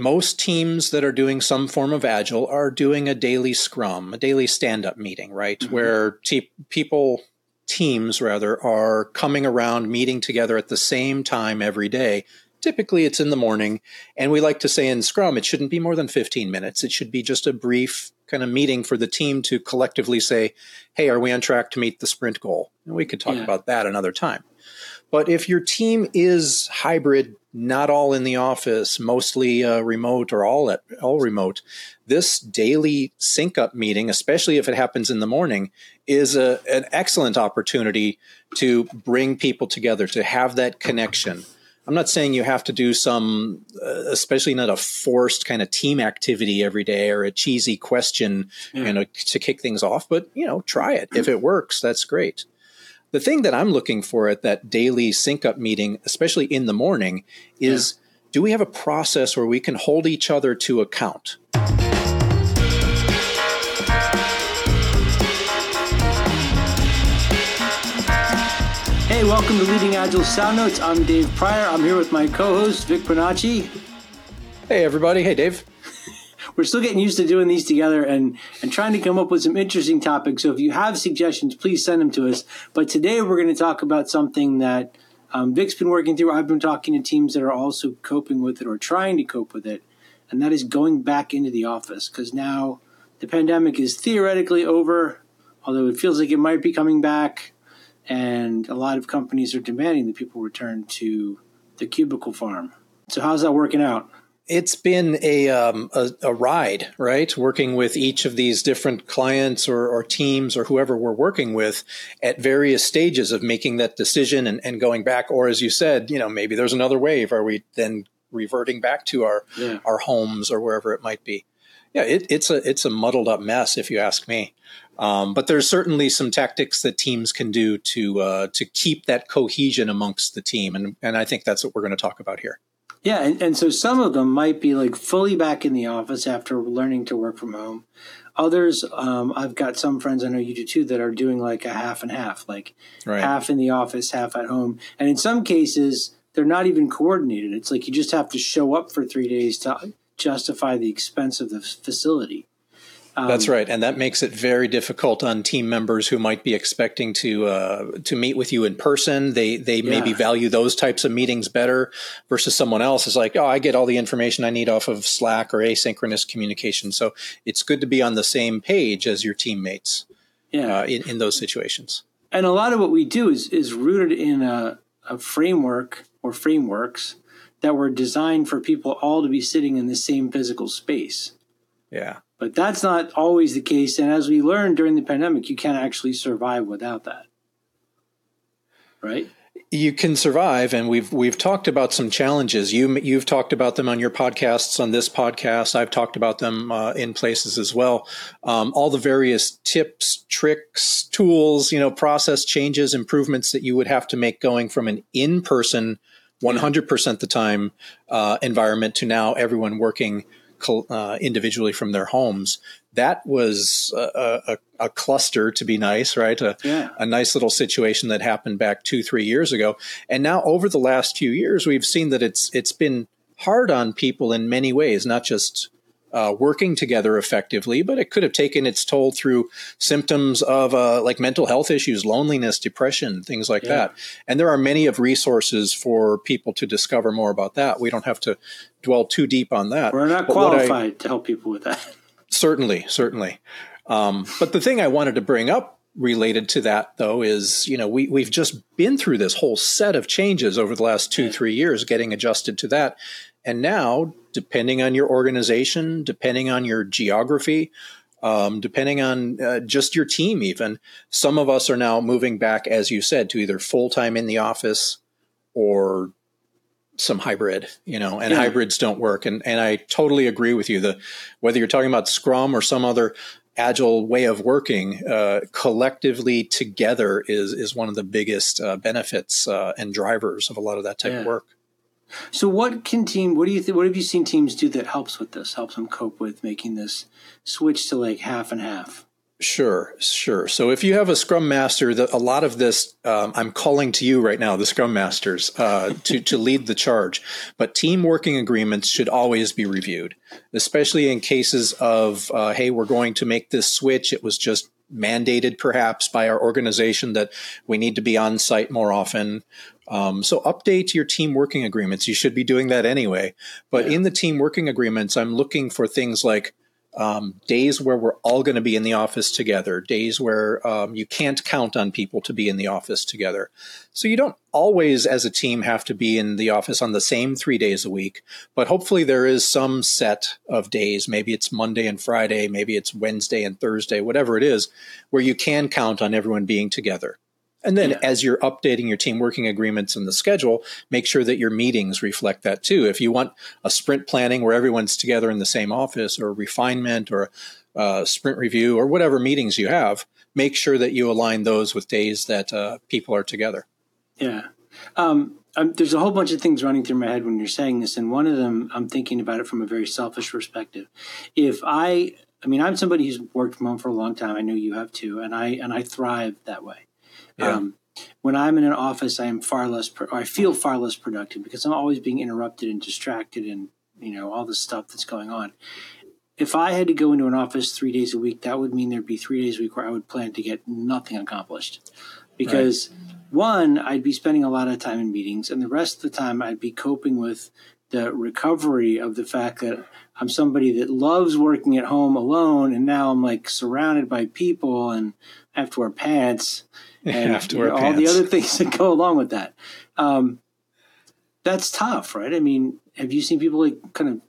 most teams that are doing some form of agile are doing a daily scrum, a daily stand up meeting, right? Mm-hmm. Where te- people, teams rather, are coming around meeting together at the same time every day. Typically, it's in the morning. And we like to say in Scrum, it shouldn't be more than 15 minutes. It should be just a brief kind of meeting for the team to collectively say, hey, are we on track to meet the sprint goal? And we could talk yeah. about that another time. But if your team is hybrid, not all in the office, mostly uh, remote or all at all remote, this daily sync up meeting, especially if it happens in the morning, is a, an excellent opportunity to bring people together, to have that connection. I'm not saying you have to do some, uh, especially not a forced kind of team activity every day or a cheesy question, yeah. you know, to kick things off. But you know, try it. If it works, that's great. The thing that I'm looking for at that daily sync up meeting, especially in the morning, is yeah. do we have a process where we can hold each other to account? Hey, welcome to Leading Agile Sound Notes. I'm Dave Prior. I'm here with my co-host Vic Bonacci. Hey, everybody. Hey, Dave we're still getting used to doing these together and and trying to come up with some interesting topics. So if you have suggestions, please send them to us. But today we're going to talk about something that um, Vic's been working through. I've been talking to teams that are also coping with it or trying to cope with it, and that is going back into the office because now the pandemic is theoretically over, although it feels like it might be coming back. And a lot of companies are demanding that people return to the cubicle farm. So, how's that working out? It's been a, um, a, a ride, right? Working with each of these different clients or, or, teams or whoever we're working with at various stages of making that decision and, and, going back. Or as you said, you know, maybe there's another wave. Are we then reverting back to our yeah. our homes or wherever it might be? Yeah, it, it's a it's a muddled up mess if you ask me. Um, but there's certainly some tactics that teams can do to uh, to keep that cohesion amongst the team, and and I think that's what we're going to talk about here. Yeah, and, and so some of them might be like fully back in the office after learning to work from home. Others, um, I've got some friends I know you do too that are doing like a half and half, like right. half in the office, half at home. And in some cases, they're not even coordinated. It's like you just have to show up for three days to justify the expense of the facility. Um, That's right, and that makes it very difficult on team members who might be expecting to uh, to meet with you in person. They they yeah. maybe value those types of meetings better versus someone else is like, oh, I get all the information I need off of Slack or asynchronous communication. So it's good to be on the same page as your teammates. Yeah. Uh, in, in those situations. And a lot of what we do is is rooted in a, a framework or frameworks that were designed for people all to be sitting in the same physical space. Yeah. But that's not always the case. And as we learned during the pandemic, you can't actually survive without that. Right? You can survive, and we've we've talked about some challenges. You you've talked about them on your podcasts, on this podcast. I've talked about them uh, in places as well. Um, all the various tips, tricks, tools, you know, process changes, improvements that you would have to make going from an in person, one hundred percent the time uh, environment to now everyone working uh, individually from their homes. That was a, a, a cluster to be nice, right? A, yeah. a nice little situation that happened back two, three years ago. And now over the last few years, we've seen that it's it's been hard on people in many ways, not just uh, working together effectively, but it could have taken its toll through symptoms of uh, like mental health issues, loneliness, depression, things like yeah. that. And there are many of resources for people to discover more about that. We don't have to dwell too deep on that. We're not but qualified I, to help people with that. Certainly, certainly. Um, but the thing I wanted to bring up related to that though is you know we, we've just been through this whole set of changes over the last two three years getting adjusted to that and now depending on your organization, depending on your geography, um, depending on uh, just your team, even some of us are now moving back, as you said, to either full time in the office or some hybrid, you know, and yeah. hybrids don't work. And and I totally agree with you. The whether you're talking about Scrum or some other agile way of working, uh, collectively together is is one of the biggest uh, benefits uh, and drivers of a lot of that type yeah. of work. So, what can team? What do you think? What have you seen teams do that helps with this? Helps them cope with making this switch to like half and half? Sure, sure. So if you have a Scrum Master, that a lot of this, um, I'm calling to you right now, the Scrum Masters, uh, to to lead the charge. But team working agreements should always be reviewed, especially in cases of, uh, hey, we're going to make this switch. It was just mandated, perhaps, by our organization that we need to be on site more often. Um, so update your team working agreements. You should be doing that anyway. But yeah. in the team working agreements, I'm looking for things like um, days where we're all going to be in the office together, days where um, you can't count on people to be in the office together. So you don't always, as a team, have to be in the office on the same three days a week, but hopefully there is some set of days. Maybe it's Monday and Friday, maybe it's Wednesday and Thursday, whatever it is, where you can count on everyone being together. And then yeah. as you're updating your team working agreements and the schedule, make sure that your meetings reflect that too. If you want a sprint planning where everyone's together in the same office or refinement or a sprint review or whatever meetings you have, make sure that you align those with days that uh, people are together. Yeah. Um, um, there's a whole bunch of things running through my head when you're saying this. And one of them, I'm thinking about it from a very selfish perspective. If I, I mean, I'm somebody who's worked from home for a long time. I know you have too. And I, and I thrive that way. Yeah. Um, when I'm in an office, I am far less, pro- I feel far less productive because I'm always being interrupted and distracted and, you know, all the stuff that's going on. If I had to go into an office three days a week, that would mean there'd be three days a week where I would plan to get nothing accomplished. Because right. one, I'd be spending a lot of time in meetings, and the rest of the time I'd be coping with the recovery of the fact that I'm somebody that loves working at home alone, and now I'm like surrounded by people and I have to wear pants and have to wear know, all the other things that go along with that. Um, that's tough, right? I mean, have you seen people like kind of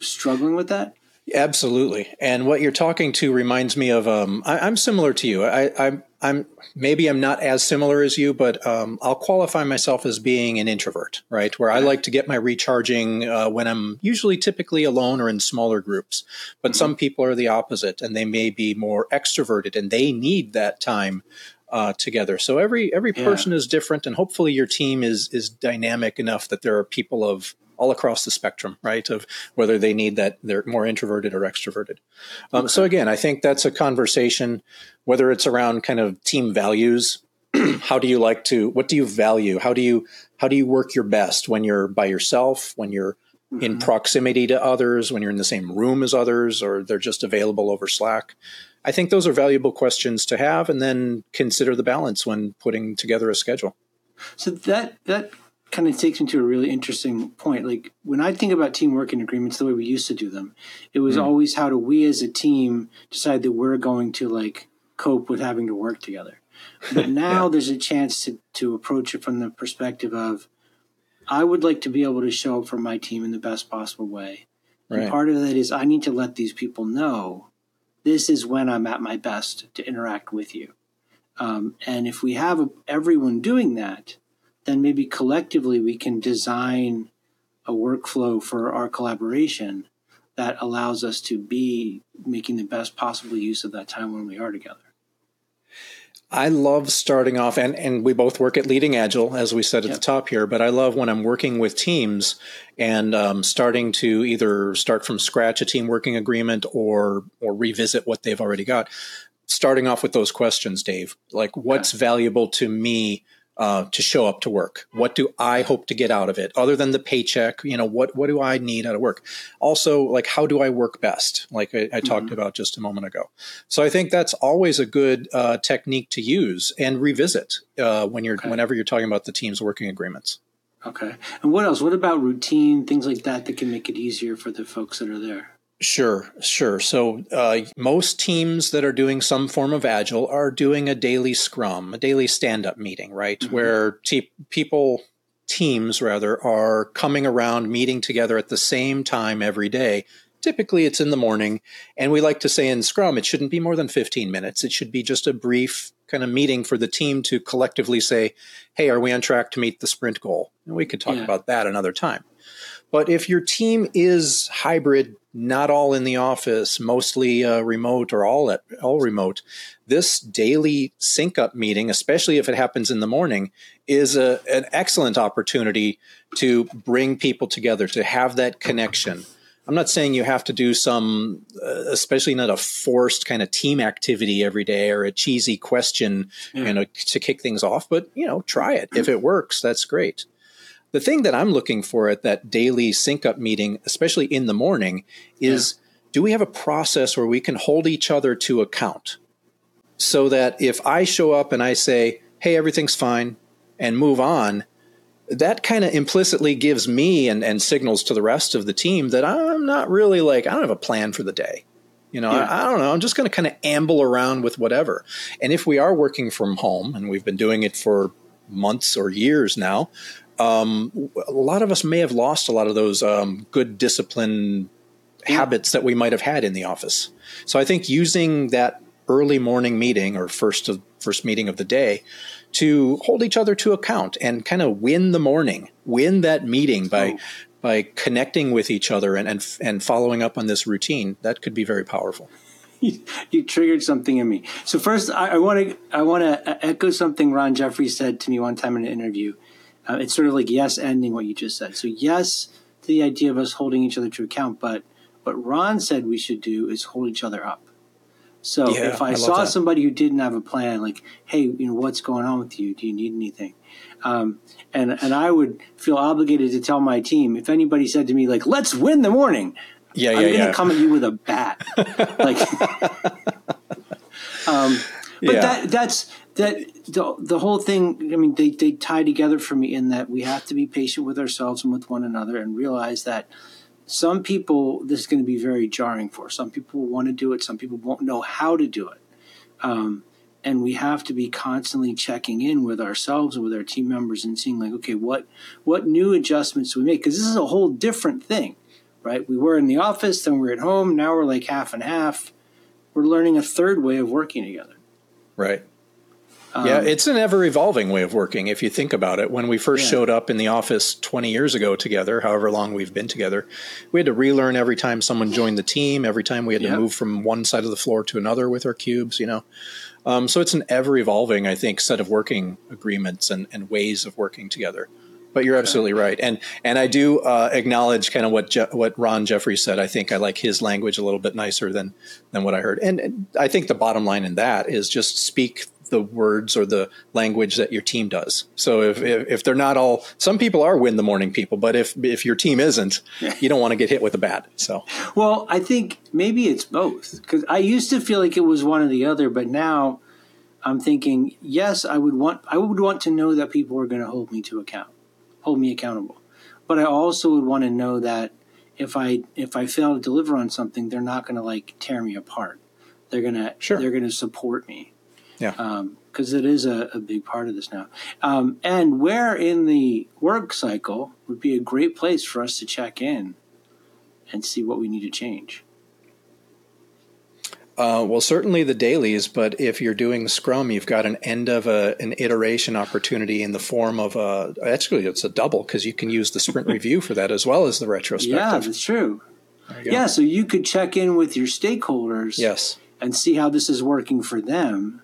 struggling with that? Absolutely. And what you're talking to reminds me of um, I, am similar to you. I, I'm I'm maybe I'm not as similar as you, but um, I'll qualify myself as being an introvert, right? Where I like to get my recharging uh, when I'm usually typically alone or in smaller groups. But mm-hmm. some people are the opposite, and they may be more extroverted, and they need that time uh, together. So every every person yeah. is different, and hopefully your team is is dynamic enough that there are people of all across the spectrum, right? Of whether they need that they're more introverted or extroverted. Um, okay. So again, I think that's a conversation, whether it's around kind of team values. how do you like to? What do you value? How do you how do you work your best when you're by yourself? When you're mm-hmm. in proximity to others? When you're in the same room as others, or they're just available over Slack? I think those are valuable questions to have, and then consider the balance when putting together a schedule. So that that kind of takes me to a really interesting point. Like when I think about team working agreements, the way we used to do them, it was mm. always how do we as a team decide that we're going to like cope with having to work together. But now yeah. there's a chance to to approach it from the perspective of I would like to be able to show up for my team in the best possible way. Right. And part of that is I need to let these people know this is when I'm at my best to interact with you. Um, and if we have everyone doing that, then maybe collectively we can design a workflow for our collaboration that allows us to be making the best possible use of that time when we are together. I love starting off, and, and we both work at Leading Agile, as we said at yep. the top here, but I love when I'm working with teams and um, starting to either start from scratch a team working agreement or, or revisit what they've already got. Starting off with those questions, Dave, like what's valuable to me uh, to show up to work? What do I hope to get out of it, other than the paycheck? You know, what what do I need out of work? Also, like how do I work best? Like I, I talked mm-hmm. about just a moment ago. So I think that's always a good uh, technique to use and revisit uh, when you're okay. whenever you're talking about the team's working agreements. Okay. And what else? What about routine things like that that can make it easier for the folks that are there? Sure, sure. So uh, most teams that are doing some form of agile are doing a daily scrum, a daily stand-up meeting, right? Mm-hmm. Where te- people, teams rather, are coming around, meeting together at the same time every day. Typically, it's in the morning, and we like to say in Scrum, it shouldn't be more than 15 minutes. It should be just a brief kind of meeting for the team to collectively say, "Hey, are we on track to meet the sprint goal?" And we could talk yeah. about that another time. But if your team is hybrid, not all in the office, mostly uh, remote or all at all remote, this daily sync up meeting, especially if it happens in the morning, is a, an excellent opportunity to bring people together, to have that connection. I'm not saying you have to do some, uh, especially not a forced kind of team activity every day or a cheesy question, yeah. you know, to kick things off. But you know, try it. If it works, that's great. The thing that I'm looking for at that daily sync up meeting, especially in the morning, is yeah. do we have a process where we can hold each other to account? So that if I show up and I say, hey, everything's fine, and move on, that kind of implicitly gives me and, and signals to the rest of the team that I'm not really like, I don't have a plan for the day. You know, yeah. I, I, don't know. I'm just going to kind of amble around with whatever. And if we are working from home, and we've been doing it for months or years now, um, a lot of us may have lost a lot of those um, good discipline yeah. habits that we might have had in the office. So I think using that early morning meeting or first of, first meeting of the day to hold each other to account and kind of win the morning, win that meeting by oh. by connecting with each other and, and and following up on this routine. That could be very powerful. You, you triggered something in me. So first, I want to I want to echo something Ron Jeffries said to me one time in an interview. Uh, it's sort of like yes ending what you just said. So yes to the idea of us holding each other to account, but what Ron said we should do is hold each other up. So yeah, if I, I saw that. somebody who didn't have a plan, like, hey, you know, what's going on with you? Do you need anything? Um, and and I would feel obligated to tell my team if anybody said to me like, "Let's win the morning," yeah, yeah I'm yeah, to yeah. come at you with a bat, like. um, but yeah. that that's that the the whole thing. I mean, they they tie together for me in that we have to be patient with ourselves and with one another, and realize that some people this is going to be very jarring for. Some people want to do it. Some people won't know how to do it. Um, and we have to be constantly checking in with ourselves and with our team members and seeing like, okay, what what new adjustments do we make? Because this is a whole different thing, right? We were in the office, then we're at home. Now we're like half and half. We're learning a third way of working together. Right. Um, yeah, it's an ever evolving way of working if you think about it. When we first yeah. showed up in the office 20 years ago together, however long we've been together, we had to relearn every time someone joined the team, every time we had to move from one side of the floor to another with our cubes, you know. Um, so it's an ever evolving, I think, set of working agreements and, and ways of working together. But you're absolutely right, and and I do uh, acknowledge kind of what Je- what Ron Jeffries said. I think I like his language a little bit nicer than than what I heard, and, and I think the bottom line in that is just speak the words or the language that your team does. So if, if, if, they're not all, some people are win the morning people, but if, if your team isn't, you don't want to get hit with a bat. So, well, I think maybe it's both because I used to feel like it was one or the other, but now I'm thinking, yes, I would want, I would want to know that people are going to hold me to account, hold me accountable. But I also would want to know that if I, if I fail to deliver on something, they're not going to like tear me apart. They're going to, sure. they're going to support me yeah. Because um, it is a, a, big part of this now. Um, and where in the work cycle would be a great place for us to check in and see what we need to change. Uh, well, certainly the dailies, but if you're doing Scrum, you've got an end of a, an iteration opportunity in the form of a. Actually, it's a double because you can use the sprint review for that as well as the retrospective. Yeah, that's true. Yeah, so you could check in with your stakeholders. Yes. And see how this is working for them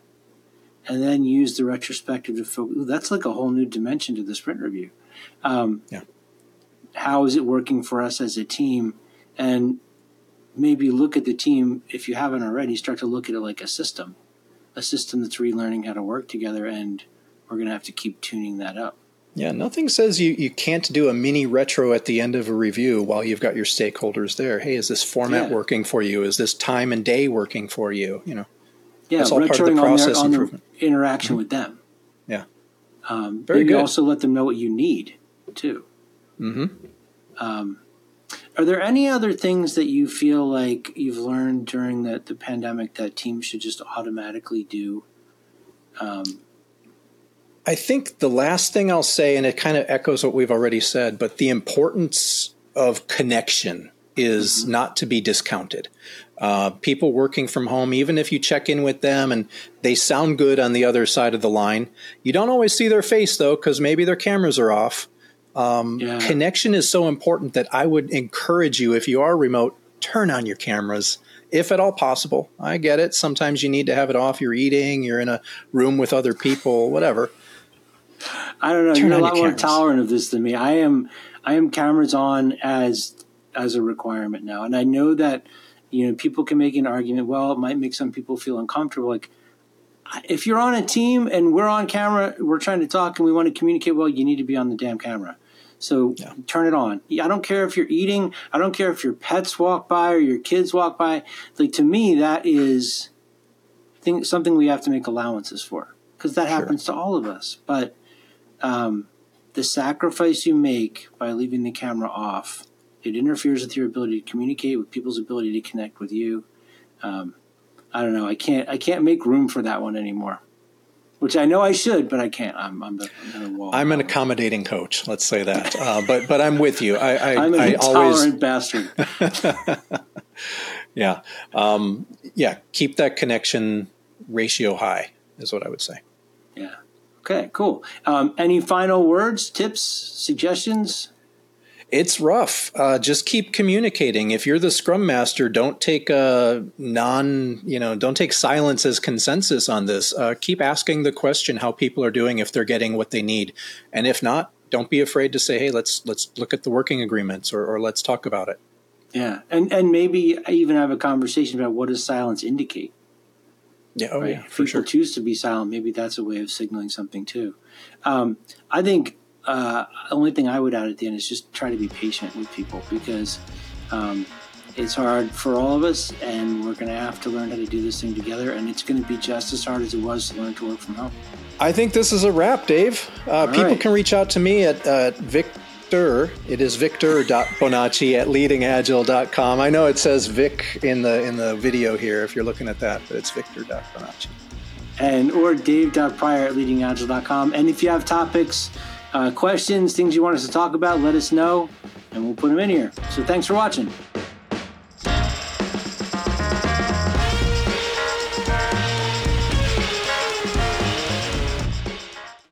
and then use the retrospective to focus. That's like a whole new dimension to the sprint review. Um, yeah. How is it working for us as a team? And maybe look at the team if you haven't already. Start to look at it like a system, a system that's relearning how to work together, and we're going to have to keep tuning that up. Yeah, nothing says you, you can't do a mini retro at the end of a review while you've got your stakeholders there. Hey, is this format yeah. working for you? Is this time and day working for you? You know. Yeah, That's all part of the process on their, on the interaction mm-hmm. with them. Yeah. Um, Very good. also let them know what you need too. Mm-hmm. Um, are there any other things that you feel like you've learned during the, the pandemic that teams should just automatically do? Um, I think the last thing I'll say, and it kind of echoes what we've already said, but the importance of connection is mm-hmm. not to be discounted. Uh, people working from home, even if you check in with them and they sound good on the other side of the line, you don't always see their face though, because maybe their cameras are off. Um, yeah. Connection is so important that I would encourage you, if you are remote, turn on your cameras if at all possible. I get it. Sometimes you need to have it off. You're eating, you're in a room with other people, whatever. I don't know. Turn you're a lot more tolerant of this than me. I am. I am cameras on as as a requirement now. And I know that you know people can make an argument. Well, it might make some people feel uncomfortable. Like if you're on a team and we're on camera, we're trying to talk and we want to communicate. Well, you need to be on the damn camera. So yeah. turn it on. I don't care if you're eating. I don't care if your pets walk by or your kids walk by. Like to me, that is something we have to make allowances for because that sure. happens to all of us. But um, the sacrifice you make by leaving the camera off, it interferes with your ability to communicate, with people's ability to connect with you. Um, I don't know. I can't. I can't make room for that one anymore. Which I know I should, but I can't. I'm. I'm, the, I'm, wall I'm an accommodating coach. Let's say that. Uh, but but I'm with you. I, I I'm an I intolerant always... bastard. yeah, um, yeah. Keep that connection ratio high is what I would say. Yeah. Okay. Cool. Um, any final words, tips, suggestions? It's rough. Uh, just keep communicating. If you're the scrum master, don't take a non, you know, don't take silence as consensus on this. Uh, keep asking the question how people are doing if they're getting what they need, and if not, don't be afraid to say, "Hey, let's let's look at the working agreements or, or let's talk about it." Yeah, and and maybe even have a conversation about what does silence indicate. Yeah, oh right? yeah. If people sure. choose to be silent, maybe that's a way of signaling something too. Um, I think uh, the only thing I would add at the end is just try to be patient with people because um, it's hard for all of us, and we're going to have to learn how to do this thing together. And it's going to be just as hard as it was to learn to work from home. I think this is a wrap, Dave. Uh, people right. can reach out to me at uh, Victor. It is victor.bonacci at leadingagile.com. I know it says Vic in the in the video here if you're looking at that, but it's victor.bonacci. And or dave.prior at leadingagile.com. And if you have topics, uh, questions, things you want us to talk about, let us know, and we'll put them in here. So thanks for watching.